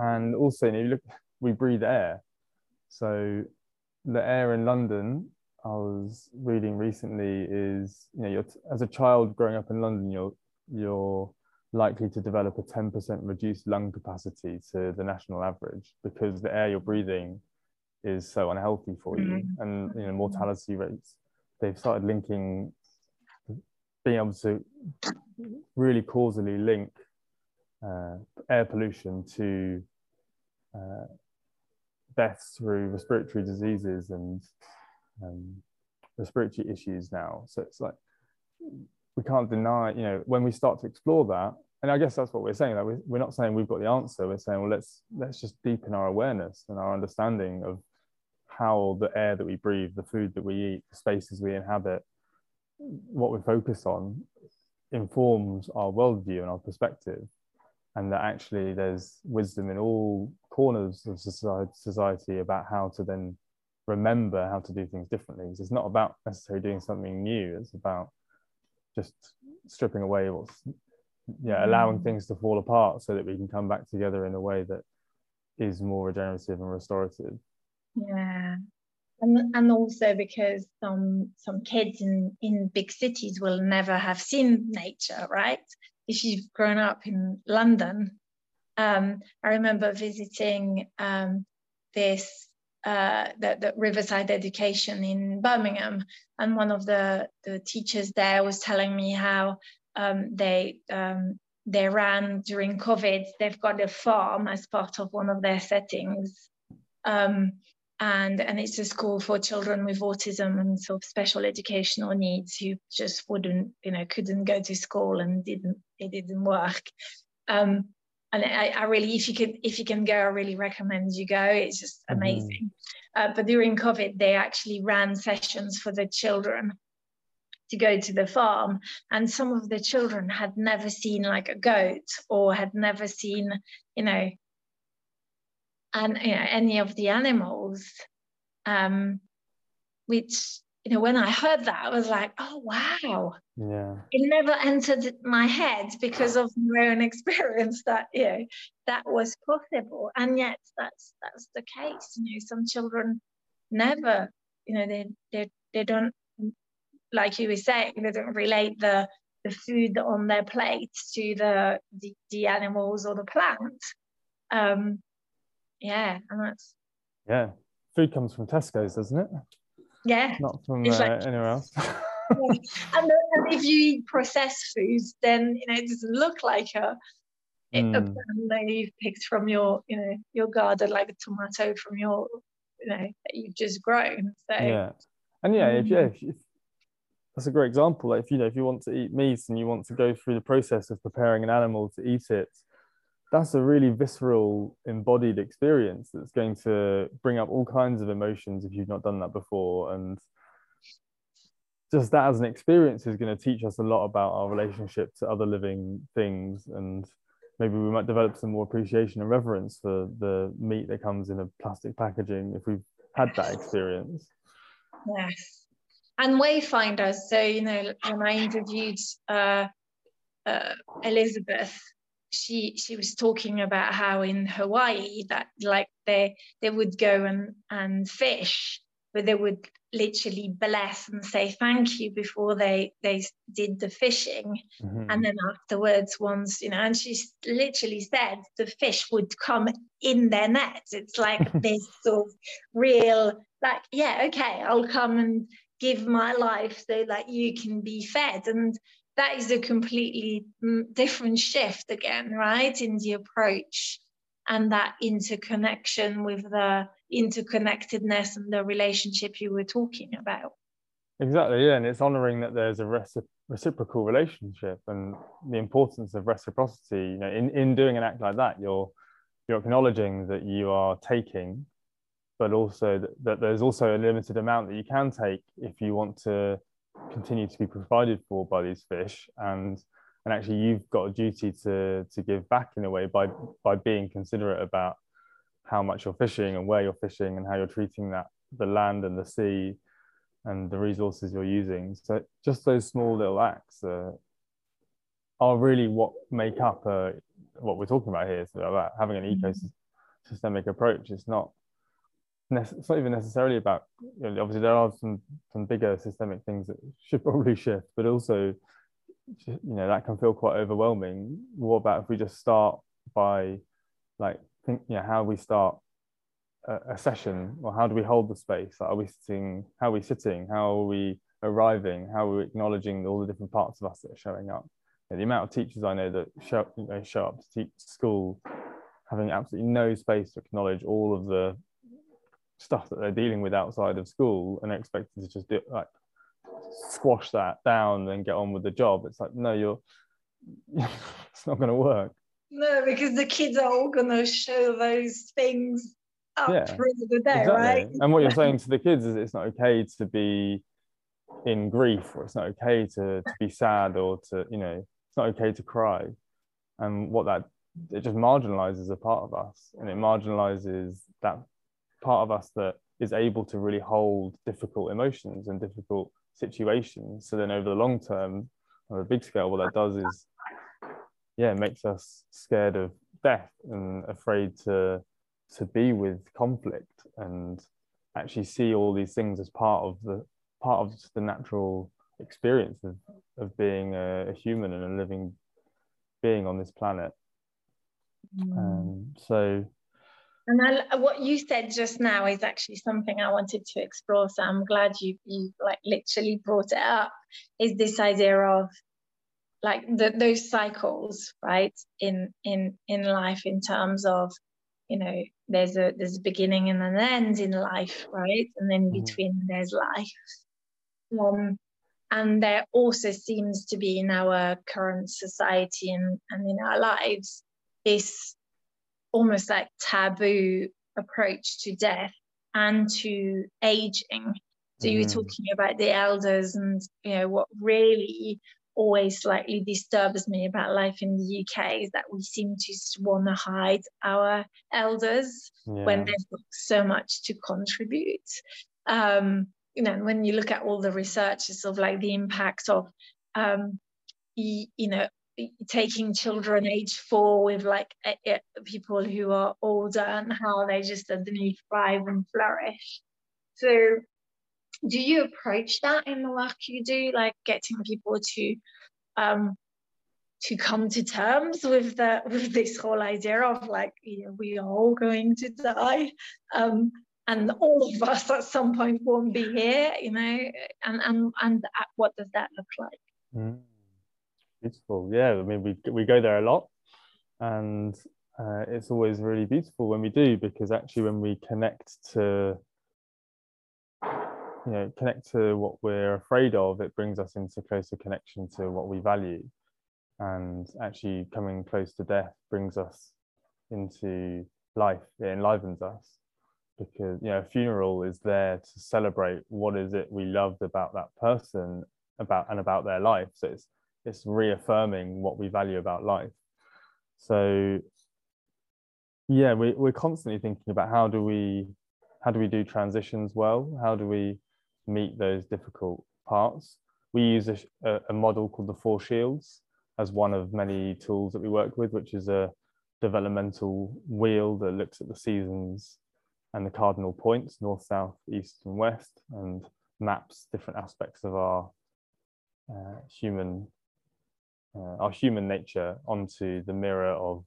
[SPEAKER 2] and also, you, know, look, we breathe air. So the air in London, I was reading recently, is you know, you're as a child growing up in London, you're you're likely to develop a 10% reduced lung capacity to the national average because the air you're breathing is so unhealthy for you mm-hmm. and you know mortality rates they've started linking being able to really causally link uh, air pollution to uh, deaths through respiratory diseases and um, respiratory issues now. So it's like we can't deny, you know, when we start to explore that, and I guess that's what we're saying. That we're not saying we've got the answer. We're saying, well, let's let's just deepen our awareness and our understanding of how the air that we breathe, the food that we eat, the spaces we inhabit, what we focus on, informs our worldview and our perspective and that actually there's wisdom in all corners of society about how to then remember how to do things differently. So It's not about necessarily doing something new. It's about just stripping away what's yeah, allowing mm. things to fall apart so that we can come back together in a way that is more regenerative and restorative.
[SPEAKER 1] Yeah. And, and also because some some kids in, in big cities will never have seen nature, right? if you've grown up in London, um, I remember visiting um, this uh, the, the, Riverside Education in Birmingham, and one of the, the teachers there was telling me how um, they um, they ran during COVID. They've got a farm as part of one of their settings, um, and and it's a school for children with autism and sort of special educational needs who just wouldn't you know couldn't go to school and didn't it didn't work um, and I, I, really if you can if you can go i really recommend you go it's just mm-hmm. amazing mm-hmm. uh, but during covid they actually ran sessions for the children to go to the farm and some of the children had never seen like a goat or had never seen you know and you know, any of the animals, um, which you know when I heard that I was like, oh wow,
[SPEAKER 2] yeah,
[SPEAKER 1] it never entered my head because of my own experience that you know that was possible, and yet that's that's the case. You know, some children never, you know, they they they don't like you were saying, they don't relate the the food on their plate to the the, the animals or the plants. Um, yeah, and that's
[SPEAKER 2] yeah. Food comes from Tesco's, doesn't it?
[SPEAKER 1] Yeah,
[SPEAKER 2] not from uh, like, anywhere else.
[SPEAKER 1] and, and, if you eat processed foods, then you know it doesn't look like a, mm. a that you've picked from your you know your garden, like a tomato from your you know that you've just grown. So
[SPEAKER 2] yeah, and yeah, if, yeah, if, if that's a great example. Like if you know if you want to eat meat and you want to go through the process of preparing an animal to eat it, that's a really visceral, embodied experience that's going to bring up all kinds of emotions if you've not done that before. And just that as an experience is going to teach us a lot about our relationship to other living things. And maybe we might develop some more appreciation and reverence for the meat that comes in a plastic packaging if we've had that experience.
[SPEAKER 1] Yes. And wayfinders so you know when i interviewed uh, uh, elizabeth she she was talking about how in hawaii that like they they would go and and fish but they would literally bless and say thank you before they they did the fishing. Mm-hmm. and then afterwards once you know and she literally said the fish would come in their nets. It's like this sort of real like yeah okay i'll come and give my life so that you can be fed. And that is a completely mm, different shift again right in the approach and that interconnection with the interconnectedness and the relationship you were talking about.
[SPEAKER 2] Exactly, yeah, and it's honoring that there's a recip- reciprocal relationship and the importance of reciprocity. You know, in, in doing an act like that, you're you're acknowledging that you are taking, but also that, that there's also a limited amount that you can take if you want to continue to be provided for by these fish and and actually you've got a duty to to give back in a way by by being considerate about how much you're fishing and where you're fishing and how you're treating that the land and the sea and the resources you're using so just those small little acts uh, are really what make up uh, what we're talking about here so about having an mm-hmm. ecosystemic approach it's not it's not even necessarily about you know, obviously there are some some bigger systemic things that should probably shift but also you know that can feel quite overwhelming. What about if we just start by like think you know how we start a, a session? Or how do we hold the space? Like, are we sitting how are we sitting? How are we arriving? How are we acknowledging all the different parts of us that are showing up? You know, the amount of teachers i know that show, you know, show up to teach school having absolutely no space to acknowledge all of the stuff that they're dealing with outside of school and expected to just do like squash that down and get on with the job. It's like, no, you're it's not going to work.
[SPEAKER 1] No, because the kids are all going to show those things up yeah, through the day, exactly. right?
[SPEAKER 2] And what you're saying to the kids is it's not okay to be in grief or it's not okay to, to be sad or to, you know, it's not okay to cry. And what that, it just marginalizes a part of us and it marginalizes that part of us that is able to really hold difficult emotions and difficult situations. So then over the long term, on a big scale, what that does is, yeah, makes us scared of death and afraid to to be with conflict and actually see all these things as part of the part of the natural experience of, of being a, a human and a living being on this planet. Mm. Um, so
[SPEAKER 1] and I, what you said just now is actually something I wanted to explore. So I'm glad you you like literally brought it up. Is this idea of like the, those cycles, right? In in in life, in terms of you know, there's a there's a beginning and an end in life, right? And then mm-hmm. between there's life. Um, and there also seems to be in our current society and, and in our lives this almost like taboo approach to death and to aging. So mm. you were mm-hmm. talking about the elders and you know what really always slightly disturbs me about life in the UK is that we seem to want to hide our elders yeah. when they've got so much to contribute. Um, you know, when you look at all the research, of like the impact of um, you, you know taking children age four with like people who are older and how they just suddenly thrive and flourish so do you approach that in the work you do like getting people to um to come to terms with the with this whole idea of like you know, we are all going to die um and all of us at some point won't be here you know and and and what does that look like
[SPEAKER 2] mm. Beautiful. Yeah i mean we we go there a lot and uh, it's always really beautiful when we do because actually when we connect to you know connect to what we're afraid of it brings us into closer connection to what we value. And actually coming close to death brings us into life it enlivens us because you know a funeral is there to celebrate what is it we loved about that person about and about their life. So it's it's reaffirming what we value about life. So yeah we, we're constantly thinking about how do we how do we do transitions well? How do we meet those difficult parts? We use a, a model called the four shields as one of many tools that we work with which is a developmental wheel that looks at the seasons and the cardinal points north south east and west and maps different aspects of our uh, human uh, our human nature onto the mirror of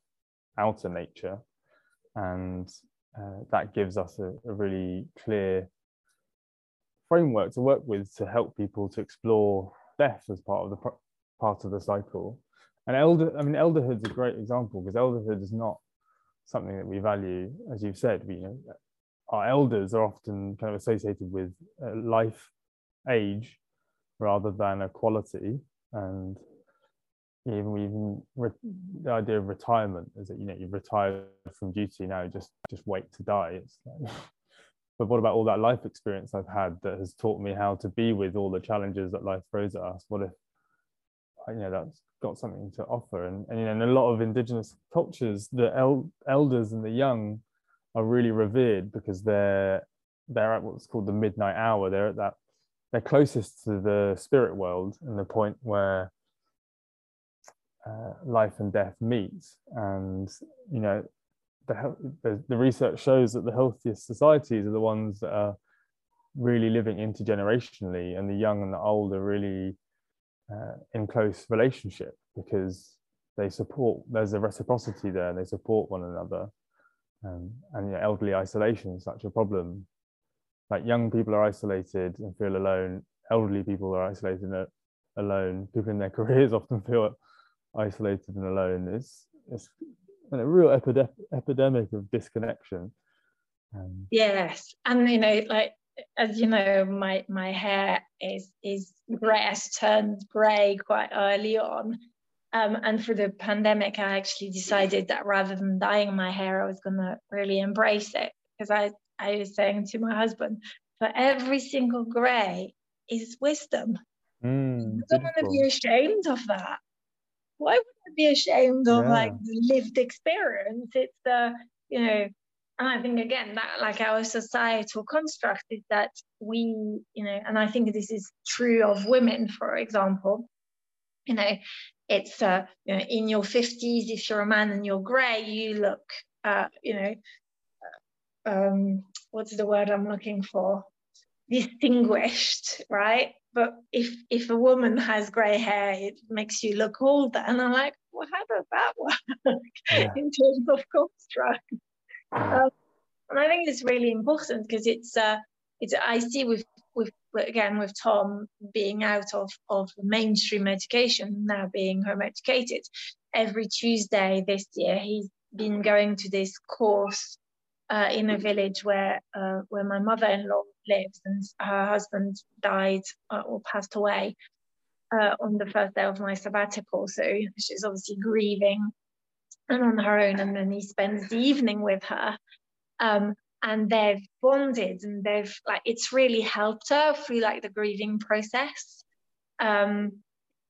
[SPEAKER 2] outer nature. And uh, that gives us a, a, really clear framework to work with to help people to explore death as part of the part of the cycle. And elder i mean elderhood's a great example because elderhood is not something that we value as you've said we you know our elders are often kind of associated with life age rather than a quality. And even even the idea of retirement is that you know you've retired from duty now just just wait to die. It's like, but what about all that life experience i've had that has taught me how to be with all the challenges that life throws at us? What if you know that's got something to offer? And, and you know in a lot of indigenous cultures the el- elders and the young are really revered because they're they're at what's called the midnight hour. They're at that they're closest to the spirit world and the point where uh, life and death meet and you know the, the, the research shows that the healthiest societies are the ones that are really living intergenerationally and the young and the old are really uh, in close relationship because they support there's a reciprocity there and they support one another. Um, and you know, elderly isolation is such a problem. Like young people are isolated and feel alone. Elderly people are isolated and alone. People in their careers often feel isolated and alone it's it's a real epidemic epidemic of disconnection
[SPEAKER 1] um, yes and you know like as you know my my hair is is grass turned gray quite early on um, and for the pandemic, I actually decided that rather than dyeing my hair, I was going to really embrace it because I, I was saying to my husband, for every single gray is wisdom. Mm, I don't want to be ashamed of that. Why would I be ashamed of yeah. like lived experience? It's the, you know, and I think again that like our societal construct is that we, you know, and I think this is true of women, for example, you know, it's uh, you know, in your 50s if you're a man and you're gray you look uh, you know uh, um, what's the word i'm looking for distinguished right but if if a woman has gray hair it makes you look older. And i'm like well how does that work? Yeah. in terms of construct. Um, and i think it's really important because it's uh it's i see with with again with Tom being out of, of mainstream education, now being home educated, every Tuesday this year he's been going to this course uh, in a village where uh, where my mother-in-law lives, and her husband died uh, or passed away uh, on the first day of my sabbatical. So she's obviously grieving and on her own, and then he spends the evening with her. Um, and they've bonded and they've like it's really helped her through like the grieving process um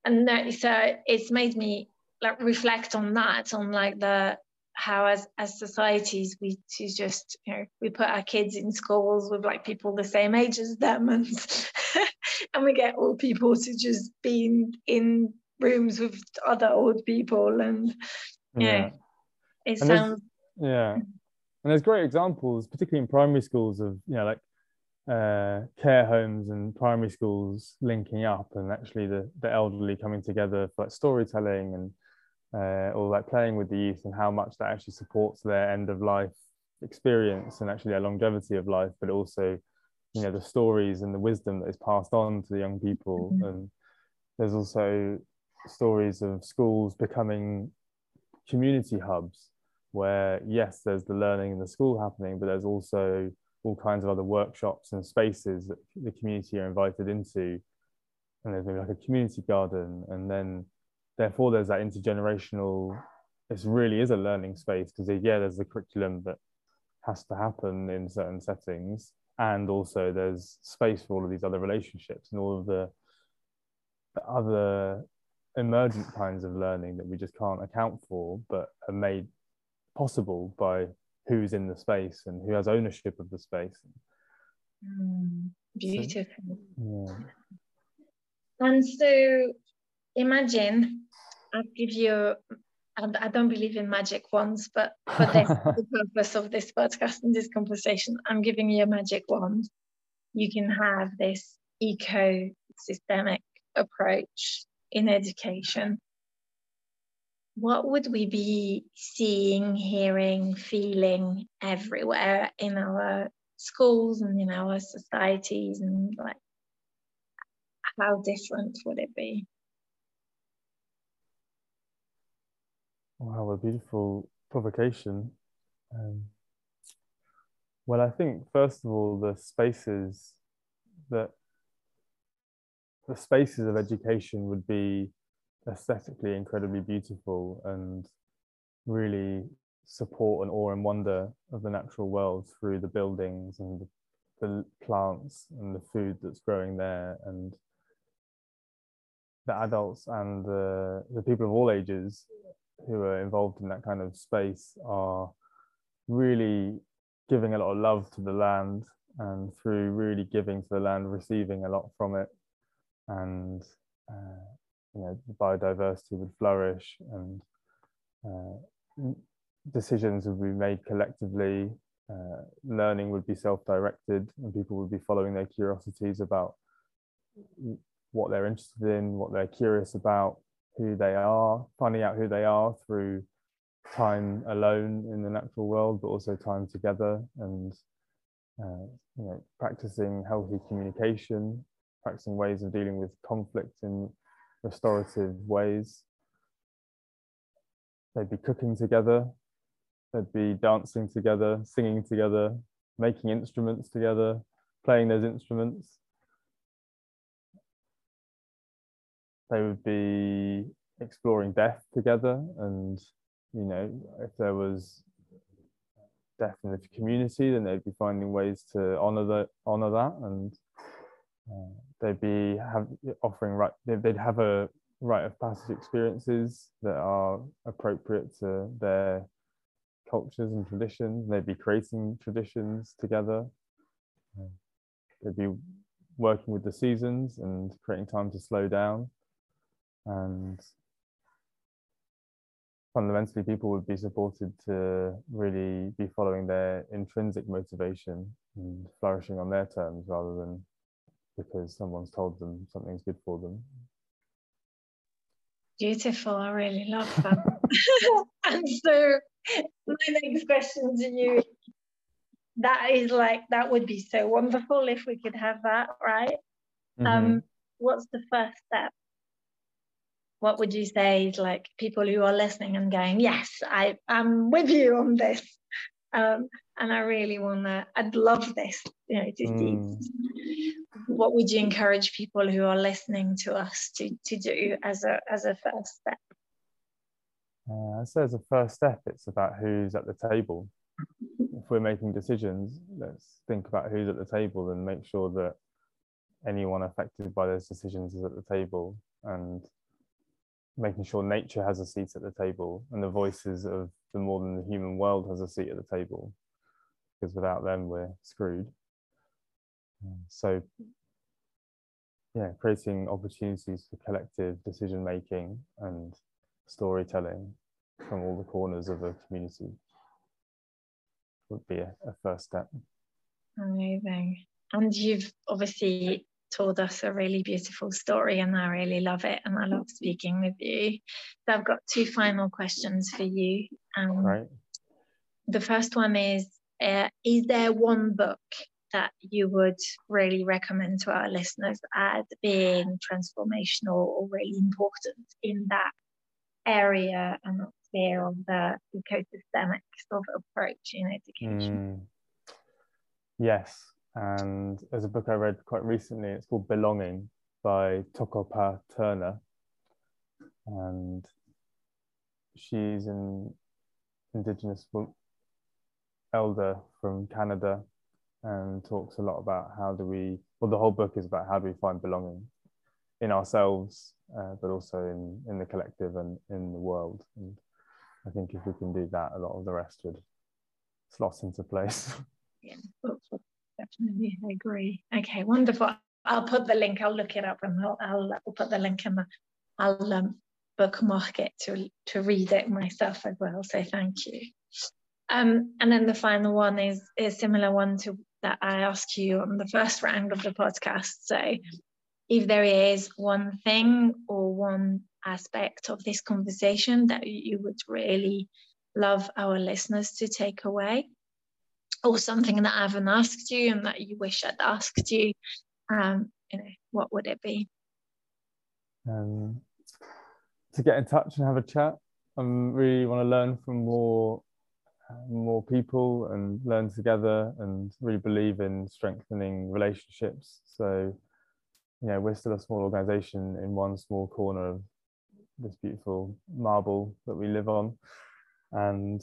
[SPEAKER 1] and that, so it's made me like reflect on that on like the how as as societies we to just you know we put our kids in schools with like people the same age as them and and we get old people to just be in, in rooms with other old people and yeah, know, it and sounds
[SPEAKER 2] yeah. And there's great examples particularly in primary schools of you know like uh, care homes and primary schools linking up and actually the, the elderly coming together for like storytelling and uh, or like playing with the youth and how much that actually supports their end of life experience and actually their longevity of life but also you know the stories and the wisdom that is passed on to the young people mm-hmm. and there's also stories of schools becoming community hubs where yes there's the learning in the school happening but there's also all kinds of other workshops and spaces that the community are invited into and there's maybe like a community garden and then therefore there's that intergenerational this really is a learning space because yeah there's the curriculum that has to happen in certain settings and also there's space for all of these other relationships and all of the, the other emergent kinds of learning that we just can't account for but are made possible by who's in the space and who has ownership of the space
[SPEAKER 1] mm, beautiful so, yeah. and so imagine i'll give you and I don't believe in magic wands, but for this, the purpose of this podcast and this conversation, I'm giving you a magic wand. You can have this eco-systemic approach in education. What would we be seeing, hearing, feeling everywhere in our schools and in our societies, and like how different would it be?
[SPEAKER 2] Wow, a beautiful provocation. Um, well, I think first of all, the spaces that the spaces of education would be aesthetically incredibly beautiful and really support and awe and wonder of the natural world through the buildings and the, the plants and the food that's growing there and the adults and the, the people of all ages who are involved in that kind of space are really giving a lot of love to the land and through really giving to the land receiving a lot from it. And uh, you know biodiversity would flourish and uh, decisions would be made collectively. Uh, learning would be self-directed and people would be following their curiosities about what they're interested in what they're curious about who they are, finding out who they are through time alone in the natural world, but also time together and uh, you know, practicing healthy communication, practicing ways of dealing with conflict in restorative ways. They'd be cooking together, they'd be dancing together, singing together, making instruments together, playing those instruments. They would be exploring death together. And you know if there was death in the community then they'd be finding ways to honor that honor that. And uh, they'd be have offering right they'd have a rite of passage experiences that are appropriate to their cultures and traditions. They'd be creating traditions together. Uh, they'd be working with the seasons and creating time to slow down and fundamentally people would be supported to really be following their intrinsic motivation and flourishing on their terms rather than because someone's told them something's good for them.
[SPEAKER 1] Beautiful. I really love that. And so my next question to you that is like that would be so wonderful if we could have that right? Mm-hmm. um what's the first step what would you say is like people who are listening and going, yes, I am with you on this. Um, and I really want to, I'd love this, you know, to see. Mm. What would you encourage people who are listening to us to, to do as a, as a first step?
[SPEAKER 2] Uh, I say as a first step, it's about who's at the table. if we're making decisions, let's think about who's at the table and make sure that anyone affected by those decisions is at the table and making sure nature has a seat at the table and the voices of the more than the human world has a seat at the table because without them we're screwed. Um, so yeah creating opportunities for collective decision making and storytelling from all the corners of a community would be a, a first step.
[SPEAKER 1] Amazing. And you've obviously told us a really beautiful story, and I really love it. And I love speaking with you. So I've got two final questions for you.
[SPEAKER 2] Um, right.
[SPEAKER 1] The first one is uh, Is there one book that you would really recommend to our listeners as being transformational or really important in that area and sphere of the ecosystemic sort of approach in education?
[SPEAKER 2] Mm. Yes, and there's a book I read quite recently. It's called Belonging by Toko-pa Turner, and she's an Indigenous elder from Canada and talks a lot about how do we well the whole book is about how do we find belonging in ourselves uh, but also in in the collective and in the world. And i think if we can do that a lot of the rest would slot into place.
[SPEAKER 1] Yeah definitely i agree. Okay wonderful. I'll put the link i'll look it up and i'll, I'll, I'll put the link in the i'll um, bookmark it to to read it myself as well so thank you. Um, and then the final one is is similar one to that I asked you on the first round of the podcast. So, if there is one thing or one aspect of this conversation that you would really love our listeners to take away, or something that I haven't asked you and that you wish I'd asked you, um, you know, what would it be?
[SPEAKER 2] Um, to get in touch and have a chat. I really want to learn from more more people and learn together and really believe in strengthening relationships. So, you know, we're still a small organization in one small corner of this beautiful marble that we live on. And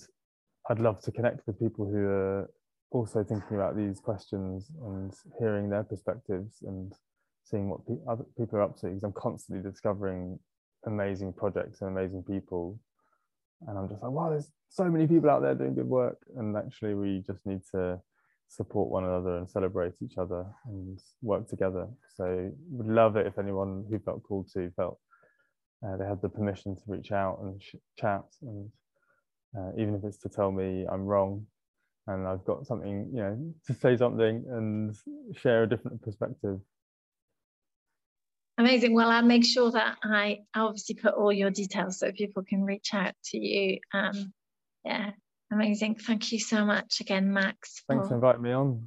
[SPEAKER 2] I'd love to connect with people who are also thinking about these questions and hearing their perspectives and seeing what pe- other people are up to because I'm constantly discovering amazing projects and amazing people and I'm just like, wow, there's so many people out there doing good work, and actually, we just need to support one another and celebrate each other and work together. So, would love it if anyone who felt called to felt uh, they had the permission to reach out and chat, and uh, even if it's to tell me I'm wrong and I've got something, you know, to say something and share a different perspective.
[SPEAKER 1] Amazing. Well, I'll make sure that I obviously put all your details so people can reach out to you. Um, yeah, amazing. Thank you so much again, Max.
[SPEAKER 2] Thanks for inviting me on.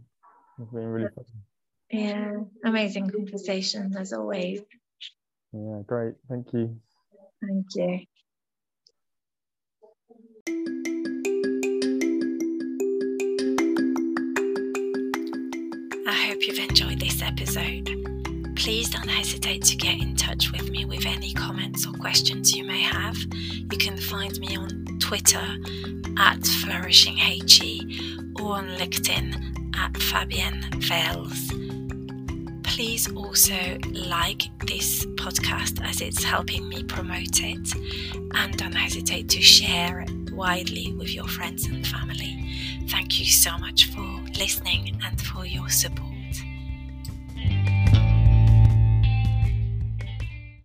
[SPEAKER 2] It's been really fun.
[SPEAKER 1] Yeah, amazing conversation as always.
[SPEAKER 2] Yeah, great. Thank you.
[SPEAKER 1] Thank you.
[SPEAKER 3] I hope you've enjoyed this episode please don't hesitate to get in touch with me with any comments or questions you may have. You can find me on Twitter at FlourishingHE or on LinkedIn at Fabienne Vailes. Please also like this podcast as it's helping me promote it, and don't hesitate to share it widely with your friends and family. Thank you so much for listening and for your support.